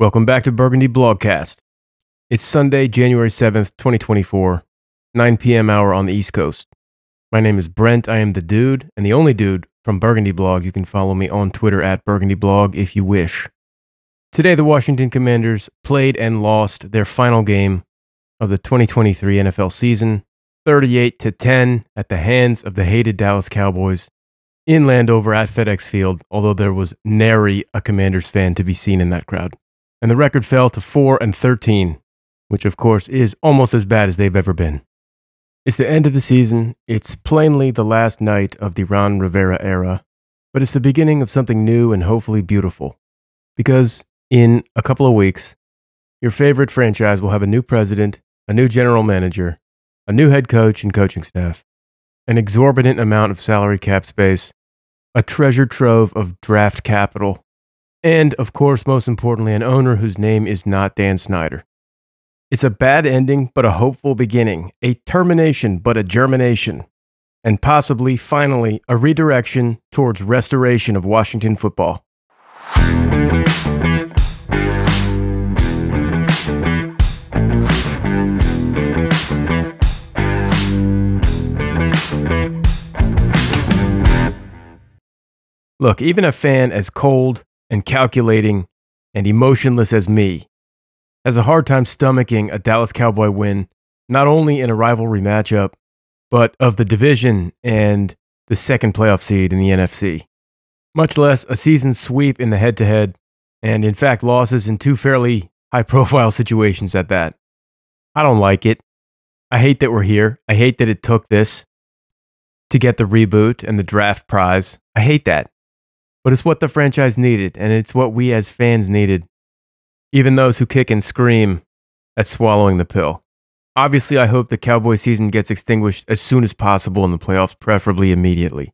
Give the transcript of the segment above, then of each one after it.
Welcome back to Burgundy Blogcast. It's Sunday, January 7th, 2024, 9 p.m. hour on the East Coast. My name is Brent. I am the dude and the only dude from Burgundy Blog. You can follow me on Twitter at Burgundy Blog if you wish. Today, the Washington Commanders played and lost their final game of the 2023 NFL season, 38 to 10 at the hands of the hated Dallas Cowboys in Landover at FedEx Field, although there was nary a Commanders fan to be seen in that crowd. And the record fell to 4 and 13, which of course is almost as bad as they've ever been. It's the end of the season. It's plainly the last night of the Ron Rivera era, but it's the beginning of something new and hopefully beautiful. Because in a couple of weeks, your favorite franchise will have a new president, a new general manager, a new head coach and coaching staff, an exorbitant amount of salary cap space, a treasure trove of draft capital, and, of course, most importantly, an owner whose name is not Dan Snyder. It's a bad ending, but a hopeful beginning, a termination, but a germination, and possibly, finally, a redirection towards restoration of Washington football. Look, even a fan as cold and calculating and emotionless as me has a hard time stomaching a Dallas Cowboy win, not only in a rivalry matchup, but of the division and the second playoff seed in the NFC, much less a season sweep in the head to head, and in fact, losses in two fairly high profile situations at that. I don't like it. I hate that we're here. I hate that it took this to get the reboot and the draft prize. I hate that but it's what the franchise needed, and it's what we as fans needed, even those who kick and scream at swallowing the pill. Obviously, I hope the Cowboy season gets extinguished as soon as possible in the playoffs, preferably immediately.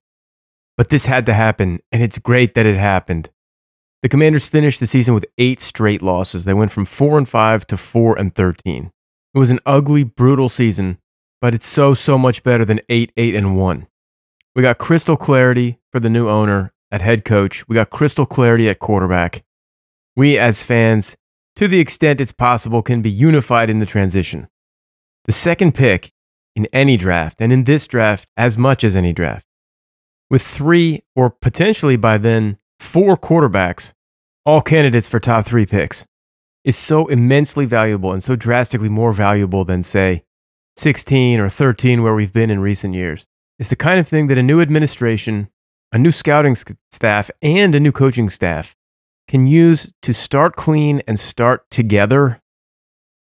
But this had to happen, and it's great that it happened. The Commanders finished the season with eight straight losses. They went from 4 and 5 to 4 and 13. It was an ugly, brutal season, but it's so, so much better than 8 8 and 1. We got crystal clarity for the new owner at head coach. We got crystal clarity at quarterback. We, as fans, to the extent it's possible, can be unified in the transition. The second pick in any draft, and in this draft as much as any draft, with three or potentially by then four quarterbacks, all candidates for top three picks, is so immensely valuable and so drastically more valuable than, say, 16 or 13, where we've been in recent years. It's the kind of thing that a new administration a new scouting staff, and a new coaching staff can use to start clean and start together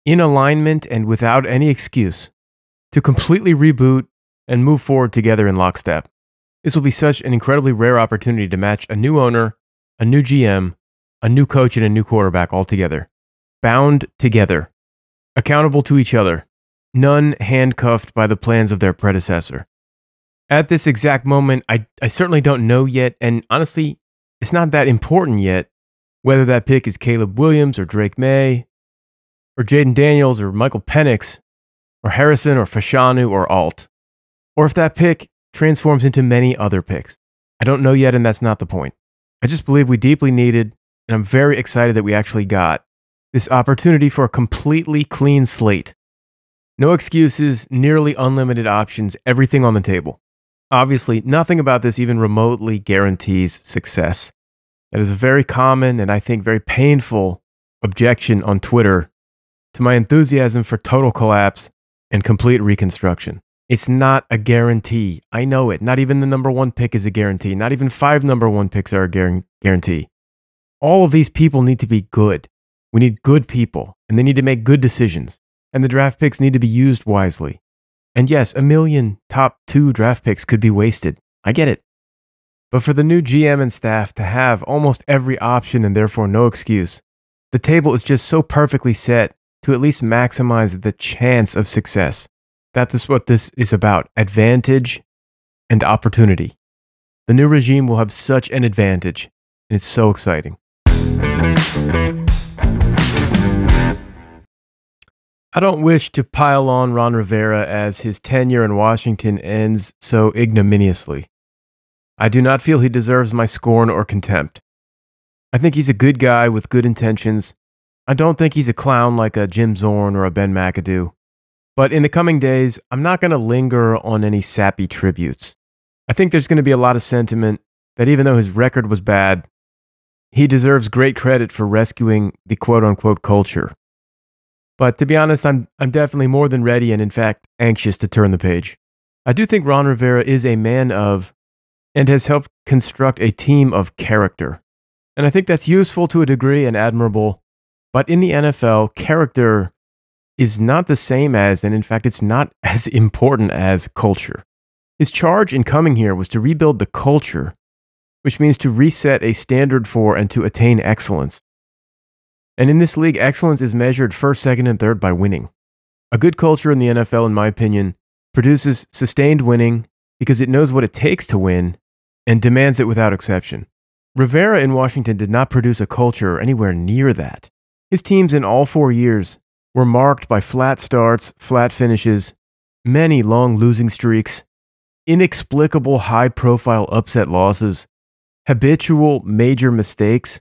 in alignment and without any excuse to completely reboot and move forward together in lockstep. This will be such an incredibly rare opportunity to match a new owner, a new GM, a new coach, and a new quarterback all together, bound together, accountable to each other, none handcuffed by the plans of their predecessor at this exact moment, I, I certainly don't know yet. And honestly, it's not that important yet whether that pick is Caleb Williams or Drake Maye or Jayden Daniels or Michael Penix or Harrison or Fashanu or Alt, or if that pick transforms into many other picks. I don't know yet, and that's not the point. I just believe we deeply needed, and I'm very excited that we actually got this opportunity for a completely clean slate. No excuses, nearly unlimited options, everything on the table. Obviously, nothing about this even remotely guarantees success. That is a very common and I think very painful objection on Twitter to my enthusiasm for total collapse and complete reconstruction. It's not a guarantee. I know it. Not even the number one pick is a guarantee. Not even five number one picks are a guarantee. All of these people need to be good. We need good people, and they need to make good decisions. And the draft picks need to be used wisely. And yes, a million top two draft picks could be wasted. I get it. But for the new GM and staff to have almost every option and therefore no excuse, the table is just so perfectly set to at least maximize the chance of success. That is what this is about advantage and opportunity. The new regime will have such an advantage, and it's so exciting. I don't wish to pile on Ron Rivera as his tenure in Washington ends so ignominiously. I do not feel he deserves my scorn or contempt. I think he's a good guy with good intentions I don't think he's a clown like a Jim Zorn or a Ben McAdoo. But in the coming days, I'm not going to linger on any sappy tributes. I think there's going to be a lot of sentiment that even though his record was bad, he deserves great credit for rescuing the quote unquote culture. But to be honest, I'm, I'm definitely more than ready and, in fact, anxious to turn the page. I do think Ron Rivera is a man of and has helped construct a team of character. And I think that's useful to a degree and admirable. But in the NFL, character is not the same as, and in fact, it's not as important as culture. His charge in coming here was to rebuild the culture, which means to reset a standard for and to attain excellence. And in this league, excellence is measured first, second, and third by winning. A good culture in the NFL, in my opinion, produces sustained winning because it knows what it takes to win and demands it without exception. Rivera in Washington did not produce a culture anywhere near that. His teams in all four years were marked by flat starts, flat finishes, many long losing streaks, inexplicable high profile upset losses, habitual major mistakes,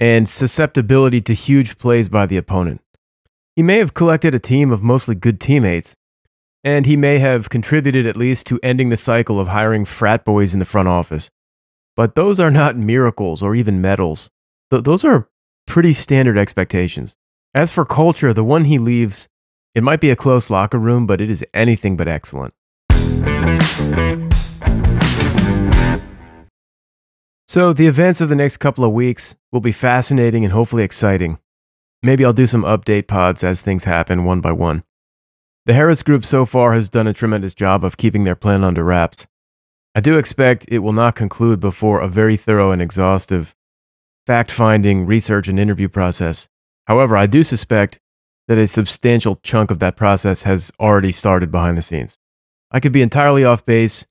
and susceptibility to huge plays by the opponent. He may have collected a team of mostly good teammates, and he may have contributed at least to ending the cycle of hiring frat boys in the front office. But those are not miracles or even medals. Th- those are pretty standard expectations. As for culture, the one he leaves, it might be a close locker room, but it is anything but excellent. So, the events of the next couple of weeks will be fascinating and hopefully exciting. Maybe I'll do some update pods as things happen one by one. The Harris Group so far has done a tremendous job of keeping their plan under wraps. I do expect it will not conclude before a very thorough and exhaustive fact finding, research, and interview process. However, I do suspect that a substantial chunk of that process has already started behind the scenes. I could be entirely off base,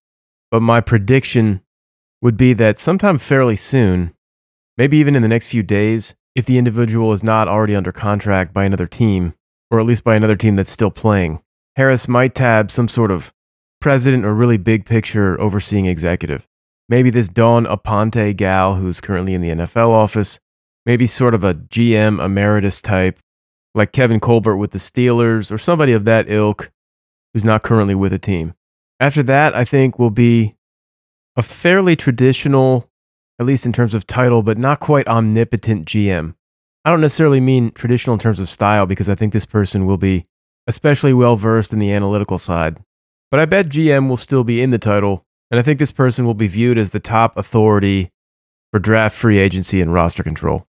but my prediction would be that sometime fairly soon, maybe even in the next few days, if the individual is not already under contract by another team, or at least by another team that's still playing, Harris might tab some sort of president or really big picture overseeing executive. Maybe this Dawn Aponte gal who's currently in the NFL office, maybe sort of a GM emeritus type, like Kevin Colbert with the Steelers, or somebody of that ilk who's not currently with a team. After that, I think will be a fairly traditional, at least in terms of title, but not quite omnipotent GM. I don't necessarily mean traditional in terms of style because I think this person will be especially well versed in the analytical side. But I bet GM will still be in the title, and I think this person will be viewed as the top authority for draft free agency and roster control.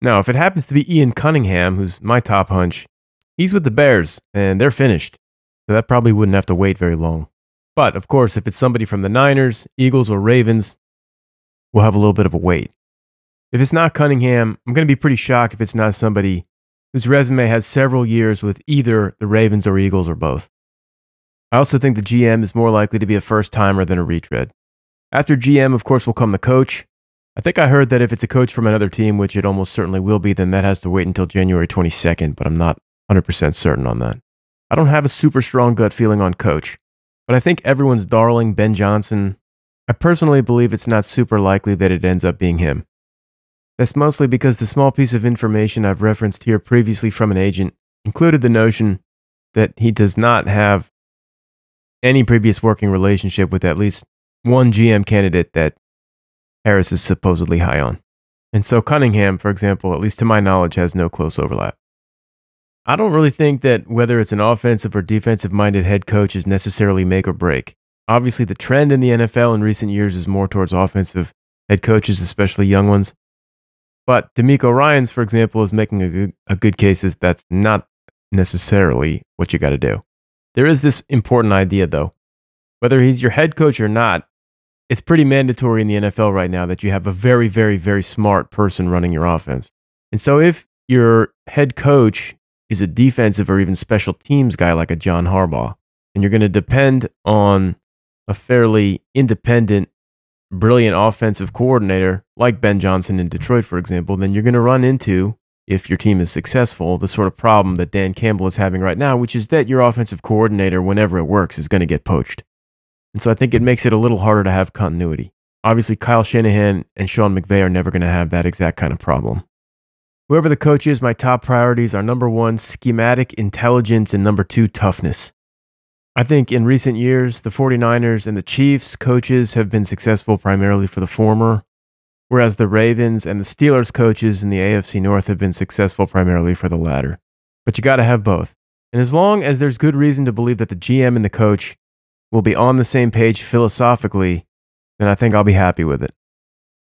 Now, if it happens to be Ian Cunningham, who's my top hunch, he's with the Bears, and they're finished. So that probably wouldn't have to wait very long. But of course, if it's somebody from the Niners, Eagles, or Ravens, we'll have a little bit of a wait. If it's not Cunningham, I'm going to be pretty shocked if it's not somebody whose resume has several years with either the Ravens or Eagles or both. I also think the GM is more likely to be a first timer than a retread. After GM, of course, will come the coach. I think I heard that if it's a coach from another team, which it almost certainly will be, then that has to wait until January 22nd, but I'm not 100% certain on that. I don't have a super strong gut feeling on coach, but I think everyone's darling, Ben Johnson, I personally believe it's not super likely that it ends up being him. That's mostly because the small piece of information I've referenced here previously from an agent included the notion that he does not have any previous working relationship with at least one GM candidate that Harris is supposedly high on. And so Cunningham, for example, at least to my knowledge, has no close overlap. I don't really think that whether it's an offensive or defensive minded head coach is necessarily make or break. Obviously, the trend in the NFL in recent years is more towards offensive head coaches, especially young ones. But DeMeco Ryans, for example, is making a good, a good case is that's not necessarily what you got to do. There is this important idea, though. Whether he's your head coach or not, it's pretty mandatory in the NFL right now that you have a very, very, very smart person running your offense. And so if your head coach is a defensive or even special teams guy like a John Harbaugh, and you're going to depend on a fairly independent brilliant offensive coordinator like Ben Johnson in Detroit, for example, then you're going to run into, if your team is successful, the sort of problem that Dan Campbell is having right now, which is that your offensive coordinator, whenever it works, is going to get poached. And so I think it makes it a little harder to have continuity. Obviously, Kyle Shanahan and Sean McVay are never going to have that exact kind of problem. Whoever the coach is, my top priorities are number one, schematic intelligence, and number two, toughness. I think in recent years, the 49ers and the Chiefs coaches have been successful primarily for the former, whereas the Ravens and the Steelers coaches in the AFC North have been successful primarily for the latter. But you got to have both. And as long as there's good reason to believe that the GM and the coach will be on the same page philosophically, then I think I'll be happy with it.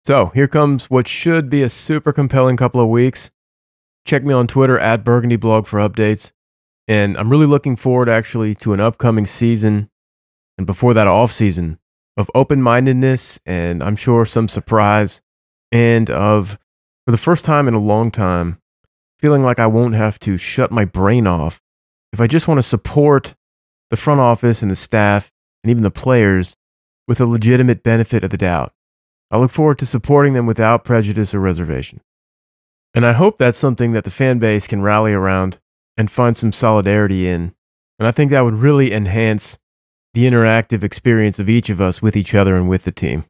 So here comes what should be a super compelling couple of weeks. Check me on Twitter at BurgundyBlog for updates. And I'm really looking forward actually to an upcoming season and before that off season of open mindedness and I'm sure some surprise and of for the first time in a long time feeling like I won't have to shut my brain off if I just want to support the front office and the staff and even the players with a legitimate benefit of the doubt. I look forward to supporting them without prejudice or reservation. And I hope that's something that the fan base can rally around and find some solidarity in. And I think that would really enhance the interactive experience of each of us with each other and with the team.